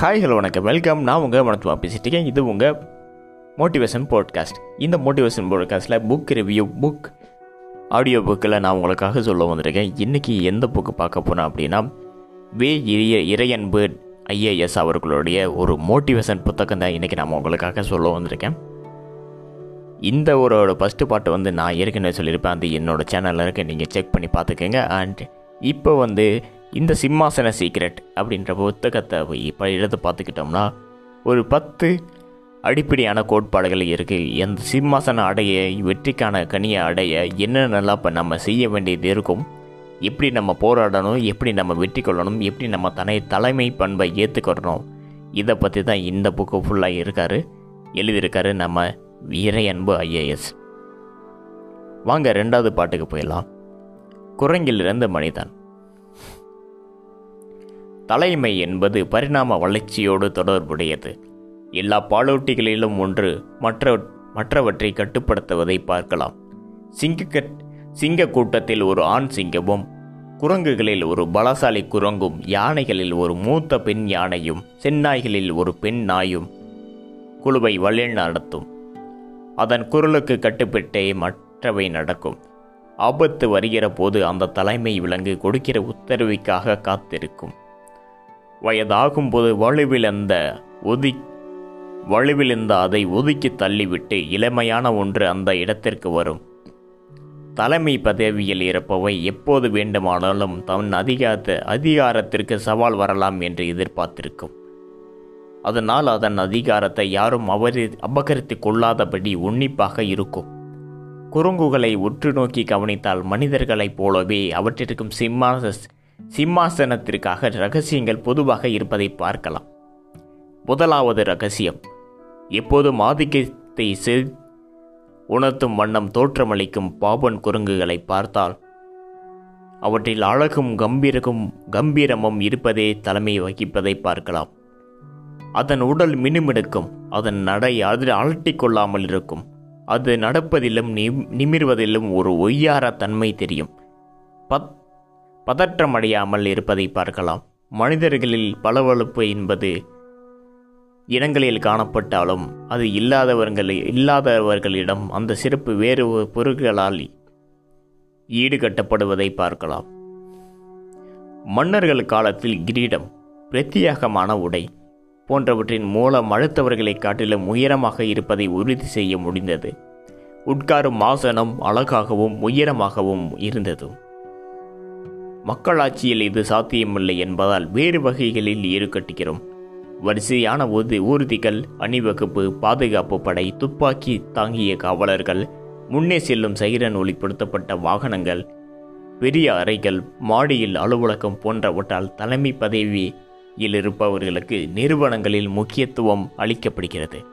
Hi hello வணக்கம். Welcome. நான் உங்கள் மனத்துவா பேசிட்டேன் இது உங்கள் மோட்டிவேஷன் பாட்காஸ்ட் இந்த மோட்டிவேஷன் பாட்காஸ்ட்டில் புக் ரிவ்யூ புக் ஆடியோ புக்கில் நான் உங்களுக்காக சொல்ல வந்திருக்கேன். இன்றைக்கி எந்த புக்கு பார்க்க போனேன் அப்படின்னா வே இரிய இறையன்பு ஐஏஎஸ் அவர்களுடைய ஒரு மோட்டிவேஷன் புத்தகம் தான் இன்றைக்கி நான் உங்களுக்காக சொல்ல வந்திருக்கேன். இந்த ஒரு ஃபஸ்ட்டு பாட்டு வந்து நான் ஏற்கனவே சொல்லியிருப்பேன். அது என்னோடய சேனலில் இருக்க. நீங்கள் செக் பண்ணி பார்த்துக்கோங்க. அண்ட் இப்போ வந்து இந்த சிம்மாசன சீக்ரெட் அப்படின்ற புத்தகத்தை இப்போ எடுத்து பார்த்துக்கிட்டோம்னா ஒரு பத்து அடிப்படையான கோட்பாடுகள் இருக்குது எந்த சிம்மாசன அடைய வெற்றிக்கான கனியை அடைய என்னென்னலாம் இப்போ நம்ம செய்ய வேண்டியது இருக்கும். எப்படி நம்ம போராடணும் எப்படி நம்ம வெற்றி கொள்ளணும் எப்படி நம்ம தனி தலைமை பண்பை ஏற்றுக்கொள்ளணும் இதை பற்றி தான் இந்த புக்கு ஃபுல்லாக இருக்கார். எழுதியிருக்காரு நம்ம வீரையன்பு ஐஏஎஸ். வாங்க ரெண்டாவது பாட்டுக்கு போயிடலாம். குரங்கிலிருந்து மனிதன். தலைமை என்பது பரிணாம வளர்ச்சியோடு தொடர்புடையது. எல்லா பாலூட்டிகளிலும் ஒன்று மற்ற மற்றவற்றை கட்டுப்படுத்துவதை பார்க்கலாம். சிங்கக்கட் சிங்க கூட்டத்தில் ஒரு ஆண் சிங்கமும் குரங்குகளில் ஒரு பலசாலி குரங்கும் யானைகளில் ஒரு மூத்த பெண் யானையும் செந்நாய்களில் ஒரு பெண் நாயும் குழுவை வழிநடத்தும். அதன் குரலுக்கு கட்டுப்பட்டே மற்றவை நடக்கும். ஆபத்து வருகிற போது அந்த தலைமை விலங்கு கொடுக்கிற உத்தரவுக்காக காத்திருக்கும். வயதாகும்போது வலுவிழந்த ஒதி வலுவிழந்த அதை ஒதுக்கி தள்ளிவிட்டு இளமையான ஒன்று அந்த இடத்திற்கு வரும். தலைமை பதவியில் இருப்பவை எப்போது வேண்டுமானாலும் தன் அதிகார அதிகாரத்திற்கு சவால் வரலாம் என்று எதிர்பார்த்திருக்கும். அதனால் அதன் அதிகாரத்தை யாரும் அவரி அபகரித்து கொள்ளாதபடி உன்னிப்பாக இருக்கும். குரங்குகளை உற்று நோக்கி கவனித்தால் மனிதர்களைப் போலவே அவற்றிற்கும் சிம்மாச சிம்மாசனத்திற்காக ரகசியங்கள் பொதுவாக இருப்பதை பார்க்கலாம். முதலாவது ரகசியம் எப்போதும் ஆதிக்கத்தை செ உணர்த்தும் வண்ணம் தோற்றமளிக்கும் பாபன் குரங்குகளை பார்த்தால் அவற்றில் அழகும் கம்பீரகும் கம்பீரமும் இருப்பதே தலைமை வகிப்பதை பார்க்கலாம். அதன் உடல் மினுமினுக்கும் அதன் நடை அதில் அலட்டிக்கொள்ளாமல் இருக்கும். அது நடப்பதிலும் நிமிர்வதிலும் ஒரு ஒய்யார தன்மை தெரியும். பத் பதற்றமடையாமல் இருப்பதை பார்க்கலாம். மனிதர்களில் பளவளப்பு என்பது இனங்களில் காணப்பட்டாலும் அது இல்லாதவர்கள் இல்லாதவர்களிடம் அந்த சிறப்பு வேறு பொருட்களால் ஈடுகட்டப்படுவதை பார்க்கலாம். மன்னர்கள் காலத்தில் கிரீடம் பிரத்தியேகமான உடை போன்றவற்றின் மூலம் அடுத்தவர்களை காட்டிலும் உயரமாக இருப்பதை உறுதி செய்ய முடிந்தது. உட்காரும் ஆசனம் அழகாகவும் உயரமாகவும் இருந்தது. மக்களாட்சியில் இது சாத்தியமில்லை என்பதால் வேறு வகைகளில் ஈடுகட்டுகிறோம் வரிசையான ஊது ஊர்திகள் அணிவகுப்பு பாதுகாப்பு படை துப்பாக்கி தாங்கிய காவலர்கள் முன்னே செல்லும் சைரன் ஒளிப்படுத்தப்பட்ட வாகனங்கள் பெரிய அறைகள் மாடியில் அலுவலகம் போன்றவற்றால் தலைமை இல் இருப்பவர்களுக்கு நிறுவனங்களில் முக்கியத்துவம் அளிக்கப்படுகிறது.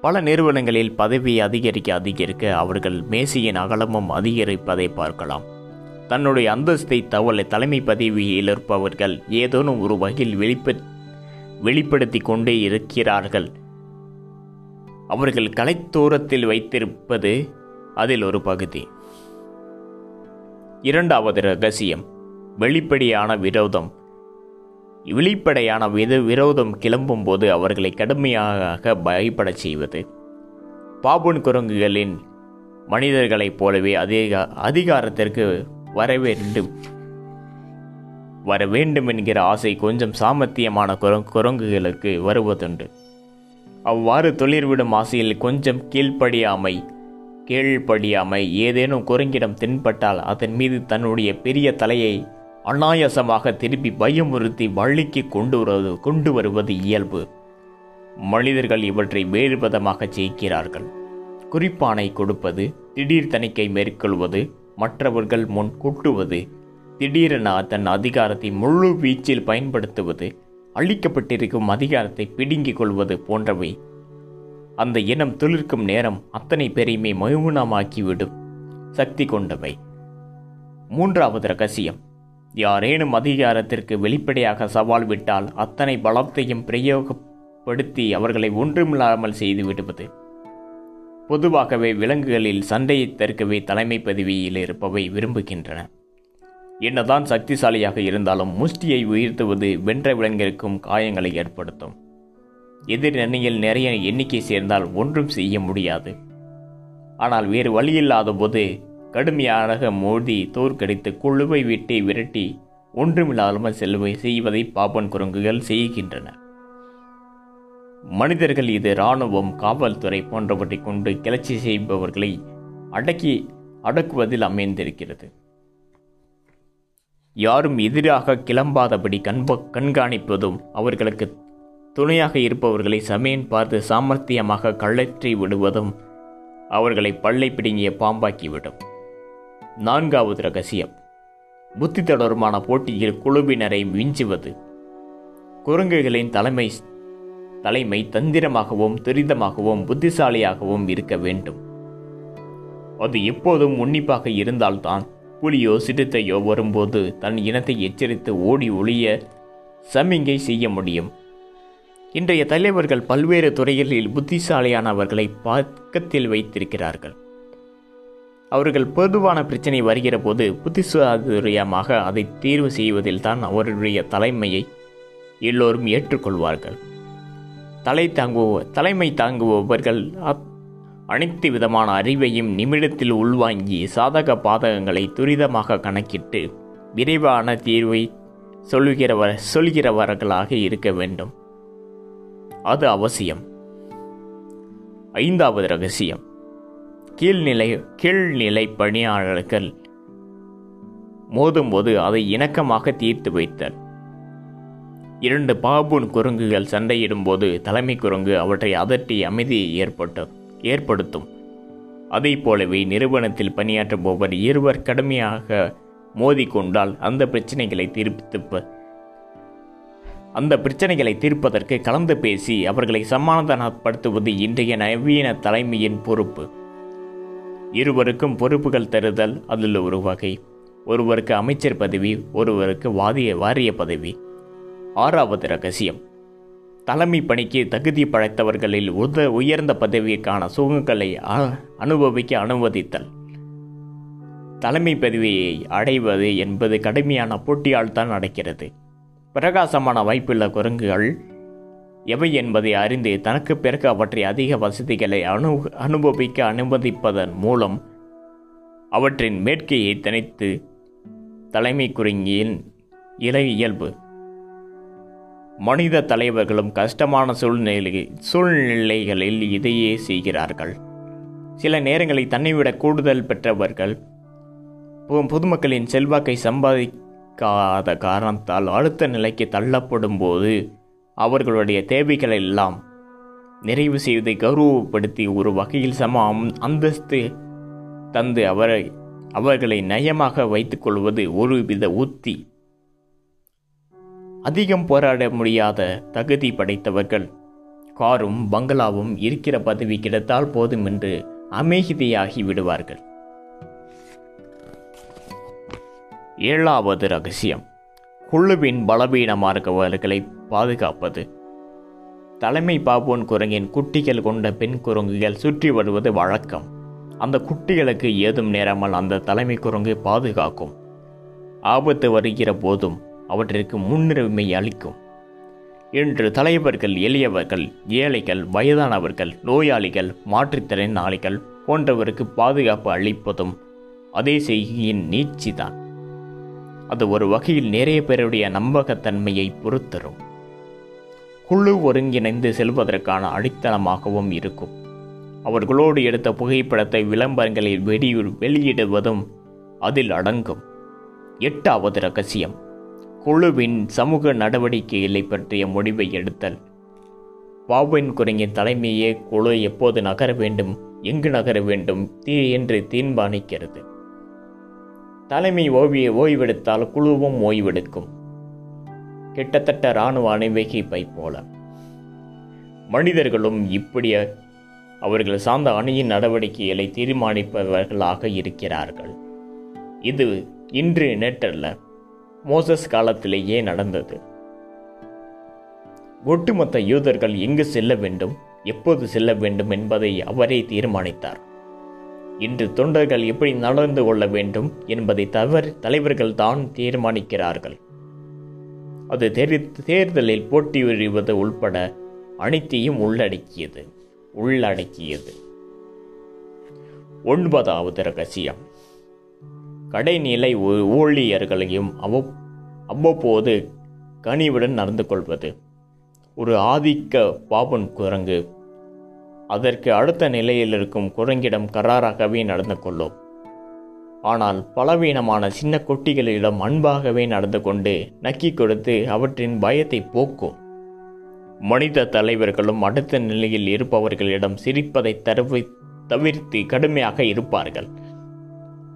பல நிறுவனங்களில் பதவி அதிகரிக்க அதிகரிக்க அவர்கள் மேசையின் அகலமும் அதிகரிப்பதை பார்க்கலாம். தன்னுடைய அந்தஸ்தை தவளை தலைமை பதவியில் இருப்பவர்கள் ஏதேனும் ஒரு வகையில் வெளிப்ப வெளிப்படுத்தி கொண்டே இருக்கிறார்கள். அவர்கள் கலைத்தூரத்தில் வைத்திருப்பது அதில் ஒரு பகுதி. இரண்டாவது ரகசியம் வெளிப்படையான விரோதம். வெளிப்படையான வித விரோதம் கிளம்பும் போது அவர்களை கடுமையாக பயப்படச் செய்வது. பாபுன் குரங்குகளின் மனிதர்களைப் போலவே அதிக அதிகாரத்திற்கு வர வேண்டும் வர வேண்டும் என்கிற ஆசை கொஞ்சம் சாமர்த்தியமான குரங்குகளுக்கு வருவதுண்டு. அவ்வாறு தொழிற்விடும் ஆசையில் கொஞ்சம் கீழ்ப்படியாமை கீழ்ப்படியாமை ஏதேனும் குரங்கிடம் தென்பட்டால் அதன் மீது தன்னுடைய பெரிய தலையை அனாயாசமாக திருப்பி பயமுறுத்தி வள்ளிக்கு கொண்டு வருவது கொண்டு வருவது இயல்பு. மனிதர்கள் இவற்றை வேறு விதமாக ஜெயிக்கிறார்கள் குறிப்பானை கொடுப்பது திடீர் தணிக்கை மேற்கொள்வது மற்றவர்கள் முன் கூட்டுவது திடீரென தன் அதிகாரத்தை முழு வீச்சில் பயன்படுத்துவது அளிக்கப்பட்டிருக்கும் அதிகாரத்தை பிடுங்கிக் கொள்வது போன்றவை. அந்த இனம் துளிர்க்கும் நேரம் அத்தனை பேரையுமே மயமுனமாக்கிவிடும் சக்தி கொண்டவை. மூன்றாவது ரகசியம். யாரேனும் அதிகாரத்திற்கு வெளிப்படையாக சவால் விட்டால் அத்தனை பலத்தையும் பிரயோகப்படுத்தி அவர்களை ஒன்றுமில்லாமல் செய்து விடுவது. பொதுவாகவே விலங்குகளில் சண்டையை தற்கவே தலைமை பதவியில் இருப்பவை விரும்புகின்றன. என்னதான் சக்திசாலியாக இருந்தாலும் முஷ்டியை உயர்த்துவது வென்ற விலங்கிற்கும் காயங்களை ஏற்படுத்தும். எதிர் அணியில் நிறைய எண்ணிக்கை சேர்ந்தால் ஒன்றும் செய்ய முடியாது. ஆனால் வேறு வழியில்லாத போது கடுமையாக மோதி தோற்கடித்து குழுவை விட்டு விரட்டி ஒன்றுமில்லாமல் செல்வை செய்வதை பாப்பன் குரங்குகள் செய்கின்றன. மனிதர்கள் இது இராணுவம் காவல்துறை போன்றவற்றை கொண்டு கிளர்ச்சி செய்பவர்களை அடக்கி அடக்குவதில் அமைந்திருக்கிறது. யாரும் எதிராக கிளம்பாதபடி கண்ப கண்காணிப்பதும் அவர்களுக்கு துணையாக இருப்பவர்களை சமையன் பார்த்து சாமர்த்தியமாக கள்ளற்றி விடுவதும் அவர்களை பல்லை பிடுங்கிய பாம்பாக்கிவிடும். நான்காவது ரகசியம். புத்தி தொடர்பான போட்டியில் குழுவினரை விஞ்சுவது குரங்குகளின் தலைமை தலைமை தந்திரமாகவும் துரிதமாகவும் புத்திசாலியாகவும் இருக்க வேண்டும். அது எப்போதும் உன்னிப்பாக இருந்தால்தான் புலியோ சிறுத்தையோ வரும்போது தன் இனத்தை எச்சரித்து ஓடி ஒளிய சமிங்கை செய்ய முடியும். இன்றைய தலைவர்கள் பல்வேறு துறைகளில் புத்திசாலியானவர்களை பக்கத்தில் வைத்திருக்கிறார்கள். அவர்கள் பொதுவான பிரச்சனை வருகிற போது புத்திசாலியமாக அதை தீர்வு செய்வதில் தான் அவருடைய தலைமையை எல்லோரும் ஏற்றுக்கொள்வார்கள். தலை தாங்குவ தலைமை தாங்குபவர்கள் அப் அனைத்து விதமான அறிவையும் நிமிடத்தில் உள்வாங்கி சாதக பாதகங்களை துரிதமாக கணக்கிட்டு விரைவான தீர்வை சொல்கிறவர் சொல்கிறவர்களாக இருக்க வேண்டும். அது அவசியம். ஐந்தாவது ரகசியம். கீழ்நிலை கீழ்நிலை பணியாளர்கள் மோதும்போது அதை இணக்கமாக தீர்த்து வைத்தல். இரண்டு பாபூன் குரங்குகள் சண்டையிடும்போது தலைமை குரங்கு அவற்றை அதட்டி அமைதியை ஏற்பட்ட ஏற்படுத்தும். அதை போலவே நிறுவனத்தில் பணியாற்றுபவர் இருவர் கடுமையாக மோதிக்கொண்டால் அந்த பிரச்சனைகளை தீர்த்து அந்த பிரச்சனைகளை தீர்ப்பதற்கு கலந்து பேசி அவர்களை சமாதானப்படுத்துவது இன்றைய நவீன தலைமையின் பொறுப்பு. இருவருக்கும் பொறுப்புகள் தருதல் அதில் ஒரு வகை. ஒருவருக்கு அமைச்சர் பதவி ஒருவருக்கு வாரிய வாரிய பதவி. ஆறாவது ரகசியம். தலைமை பணிக்கு தகுதி படைத்தவர்களில் உத உயர்ந்த பதவிக்கான சுகங்களை அனுபவிக்க அனுமதித்தல். தலைமை பதவியை அடைவது என்பது கடுமையான போட்டியால் தான் நடக்கிறது. பிரகாசமான வாய்ப்புள்ள குரங்குகள் எவை என்பதை அறிந்து தனக்கு பிறகு அவற்றை அதிக வசதிகளை அனு அனுபவிக்க அனுமதிப்பதன் மூலம் அவற்றின் மேற்கையை திணைத்து தலைமை குறுங்கியின் இலை இயல்பு. மனித தலைவர்களும் கஷ்டமான சூழ்நிலை சூழ்நிலைகளில் இதையே செய்கிறார்கள். சில நேரங்களில் தன்னைவிட கூடுதல் பெற்றவர்கள் பொதுமக்களின் செல்வாக்கை சம்பாதிக்காத காரணத்தால் அடுத்த நிலைக்கு தள்ளப்படும் போது அவர்களுடைய தேவைகளை எல்லாம் நிறைவு செய்து கௌரவப்படுத்தி ஒரு வகையில் சம அந்தஸ்து தந்து அவரை அவர்களை நயமாக வைத்துக்கொள்வது ஒரு வித உத்தி. அதிகம் போராட முடியாத தகுதி படைத்தவர்கள் காரும் பங்களாவும் இருக்கிற பதவி கிடைத்தால் போதும் என்று அமைதியாகி விடுவார்கள். ஏழாவது ரகசியம். குழுவின் பலவீனமானவர்களை பாதுகாப்பது. தலைமை பாபுவன் குரங்கின் குட்டிகள் கொண்ட பெண் குரங்குகள் சுற்றி வருவது வழக்கம். அந்த குட்டிகளுக்கு ஏதும் நேராமல் அந்த தலைமை குரங்கு பாதுகாக்கும். ஆபத்து வருகிற போதும் அவற்றிற்கு முன்னுரிமை அளிக்கும். இன்று தலைவர்கள் எளியவர்கள் ஏழைகள் வயதானவர்கள் நோயாளிகள் மாற்றுத்திறனாளிகள் போன்றவருக்கு பாதுகாப்பு அளிப்பதும் அதே செய்கையின் நீட்சிதான். அது ஒரு வகையில் நிறைய பேருடைய நம்பகத்தன்மையை பொறுத்தரும். குழு ஒருங்கிணைந்து செல்வதற்கான அடித்தளமாகவும் இருக்கும். அவர்களோடு எடுத்த புகைப்படத்தை விளம்பரங்களில் வெளி வெளியிடுவதும் அதில் அடங்கும். எட்டாவது ரகசியம். குழுவின் சமூக நடவடிக்கைகளை பற்றிய முடிவை எடுத்தல். பாவின் குரங்கின் தலைமையே குழு எப்போது நகர வேண்டும் எங்கு நகர வேண்டும் தீ என்று தீர்மானிக்கிறது. தலைமை ஓவிய ஓய்வெடுத்தால் குழுவும் ஓய்வெடுக்கும். கிட்டத்தட்ட இராணுவ அணிவகிப்பை போல. மனிதர்களும் இப்படி அவர்கள் சார்ந்த அணியின் நடவடிக்கைகளை தீர்மானிப்பவர்களாக இருக்கிறார்கள். இது இன்று நேற்றல்ல மோசஸ் காலத்திலேயே நடந்தது. ஒட்டுமொத்த யூதர்கள் எங்கு செல்ல வேண்டும் எப்போது செல்ல வேண்டும் என்பதை அவரே தீர்மானித்தார். இன்று தொண்டர்கள் எப்படி நடந்து கொள்ள வேண்டும் என்பதை தவறு தலைவர்கள் தான் தீர்மானிக்கிறார்கள். அது தெரி தேர்தலில் போட்டியிடுவது உள்பட அனைத்தையும் உள்ளடக்கியது உள்ளடக்கியது. ஒன்பதாவது ரகசியம். கடைநிலை ஊழியர்களையும் அவ அவ்வப்போது கனிவுடன் நடந்து கொள்வது. ஒரு ஆதிக்க பாபன் குரங்கு அதற்கு அடுத்த நிலையில் இருக்கும் குரங்கிடம் கராராகவே நடந்து கொள்ளும். ஆனால் பலவீனமான சின்ன குட்டிகளிடம் அன்பாகவே நடந்து கொண்டு நக்கி கொடுத்து அவற்றின் பயத்தை போக்கும். மனித தலைவர்களும் அடுத்த நிலையில் இருப்பவர்களிடம் சிரிப்பதை தருவி தவிர்த்து கடுமையாக இருப்பார்கள்.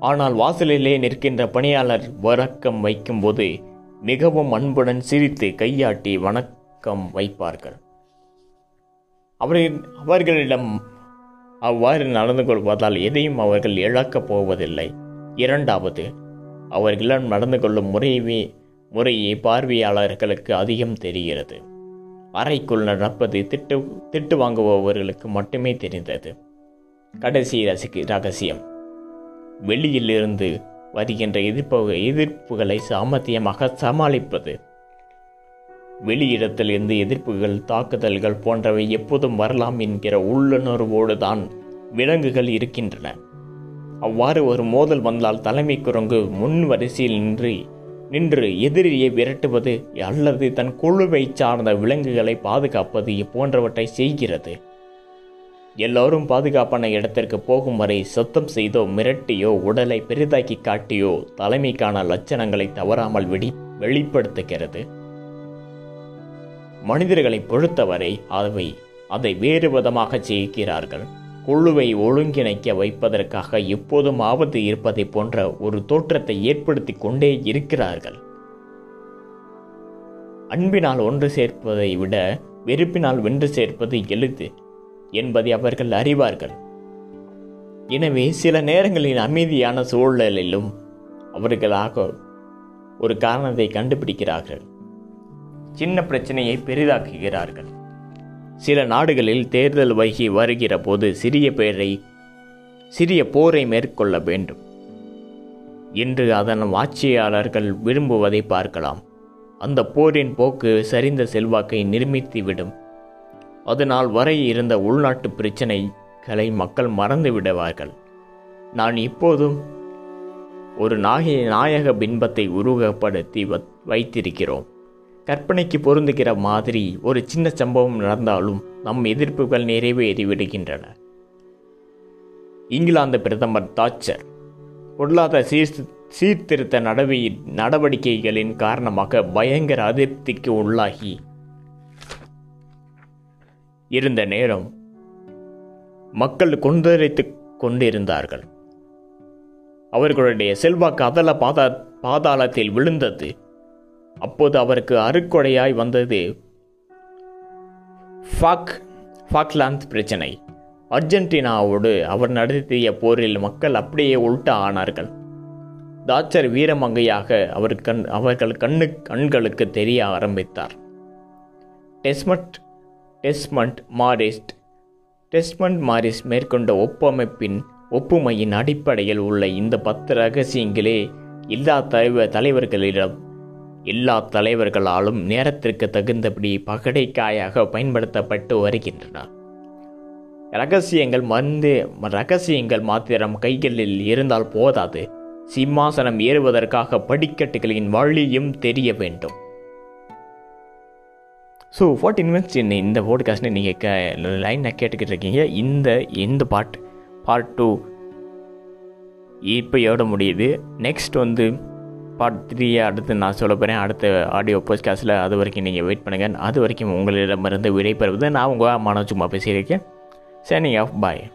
ஆனால் வாசலிலே நிற்கின்ற பணியாளர் வணக்கம் வைக்கும்போது மிகவும் அன்புடன் சிரித்து கையாட்டி வணக்கம் வைப்பார்கள். அவரின் அவர்களிடம் அவ்வாறு நடந்து கொள்வதால் எதையும் அவர்கள் இழக்கப் போவதில்லை. இரண்டாவது அவர்களிடம் நடந்து கொள்ளும் முறையே முறையே பார்வையாளர்களுக்கு அதிகம் தெரிகிறது. அறைக்குள் நடப்பது திட்டு திட்டு வாங்குபவர்களுக்கு மட்டுமே தெரிந்தது. கடைசி ரசிக்கு ரகசியம். வெளியிலிருந்து வருகின்ற எதிர்ப்பு எதிர்ப்புகளை சாமர்த்தியமாக சமாளிப்பது. வெளியிடத்திலிருந்து எதிர்ப்புகள் தாக்குதல்கள் போன்றவை எப்போதும் வரலாம் என்கிற உள்ளுணர்வோடு தான் விலங்குகள் இருக்கின்றன. அவ்வாறு ஒரு மோதல் வந்தால் தலைமை குரங்கு முன் வரிசையில் நின்று நின்று எதிரியை விரட்டுவது அல்லது தன் குழுவை சார்ந்த விலங்குகளை பாதுகாப்பது போன்றவற்றை செய்கிறது. எல்லோரும் பாதுகாப்பான இடத்திற்கு போகும் வரை சத்தம் செய்தோ மிரட்டியோ உடலை பெரிதாக்கி காட்டியோ தலைமைக்கான லட்சணங்களை தவறாமல் வெடி வெளிப்படுத்துகிறது. மனிதர்களை பொறுத்தவரை அவை அதை வேறு விதமாக செய்கிறார்கள் குழுவை ஒழுங்கிணைக்க வைப்பதற்காக எப்போதும் ஆபத்து இருப்பதை போன்ற ஒரு தோற்றத்தை ஏற்படுத்தி கொண்டே இருக்கிறார்கள். அன்பினால் ஒன்று சேர்ப்பதை விட வெறுப்பினால் வென்று சேர்ப்பது எளிது என்பதை அவர்கள் அறிவார்கள். எனவே சில நேரங்களில் அமைதியான சூழலிலும் அவர்களாக ஒரு காரணத்தை கண்டுபிடிக்கிறார்கள். சின்ன பிரச்சனையை பெரிதாக்குகிறார்கள். சில நாடுகளில் தேர்தல் வகி வருகிற போது சிறிய பேரை சிறிய போரை மேற்கொள்ள வேண்டும். என்று அதன் ஆட்சியாளர்கள் விரும்புவதை பார்க்கலாம். அந்த போரின் போக்கு சரிந்த செல்வாக்கை நிர்மித்துவிடும். அதனால் வரை இருந்த உள்நாட்டு பிரச்சனைகளை மக்கள் மறந்து விடுவார்கள். நான் இப்போதும் ஒரு நாய நாயக பின்பத்தை உருவகப்படுத்தி வைத்திருக்கிறோம். கற்பனைக்கு பொருந்துகிற மாதிரி ஒரு சின்ன சம்பவம் நடந்தாலும் நம் எதிர்ப்புகள் நிறைவேறி விடுகின்றன இங்கிலாந்து பிரதமர் தாட்சர் பொருளாதார சீர்தி சீர்திருத்த நடவடி நடவடிக்கைகளின் காரணமாக பயங்கர அதிருப்திக்கு உள்ளாகி இருந்த நேரம் மக்கள் கொந்தளித்துக் கொண்டிருந்தார்கள். அவர்களுடைய செல்வாக்கு அதல பாதா பாதாளத்தில் விழுந்தது. அப்போது அவருக்கு அருக்கொடையாய் வந்தது. ஃபாக் ஃபாக்லாந்து பிரச்சனை. அர்ஜென்டினாவோடு அவர் நடத்திய போரில் மக்கள் அப்படியே உள்டா ஆனார்கள். தாச்சர் வீரமங்கையாக அவர் கண் அவர்கள் கண்ணு கண்களுக்கு தெரிய ஆரம்பித்தார். Desmond Desmond Morris Desmond Morris மேற்கொண்ட ஒப்பமைப்பின் ஒப்புமையின் அடிப்படையில் உள்ள இந்த பத்து ரகசியங்களே எல்லா தலைவ தலைவர்களிடம் எல்லா தலைவர்களாலும் நேரத்திற்கு தகுந்தபடி பகடைக்காயாக பயன்படுத்தப்பட்டு வருகின்றன. ரகசியங்கள் மந்து ரகசியங்கள் மாத்திரம் கைகளில் இருந்தால் போதாது. சிம்மாசனம் ஏறுவதற்காக படிக்கட்டுகளின் வழியும் தெரிய வேண்டும். ஸோ வாட் மினிட்ஸ் இன் இந்த போட்காஸ்ட்டை நீங்கள் க லைனாக கேட்டுக்கிட்டு இருக்கீங்க இந்த இந்த பார்ட் பார்ட் டூ இப்போயோட முடியுது. நெக்ஸ்ட் வந்து பார்ட் த்ரீயை அடுத்து நான் சொல்ல போகிறேன் அடுத்த ஆடியோ போட்காஸ்ட்டில் அது வரைக்கும் நீங்கள் வெயிட் பண்ணுங்கள் அது வரைக்கும் உங்களிடமிருந்து விடைபெறுவது நான் உங்கள் மனோஜுமா பேசியிருக்கேன். சனிங் ஆஃப் பாய்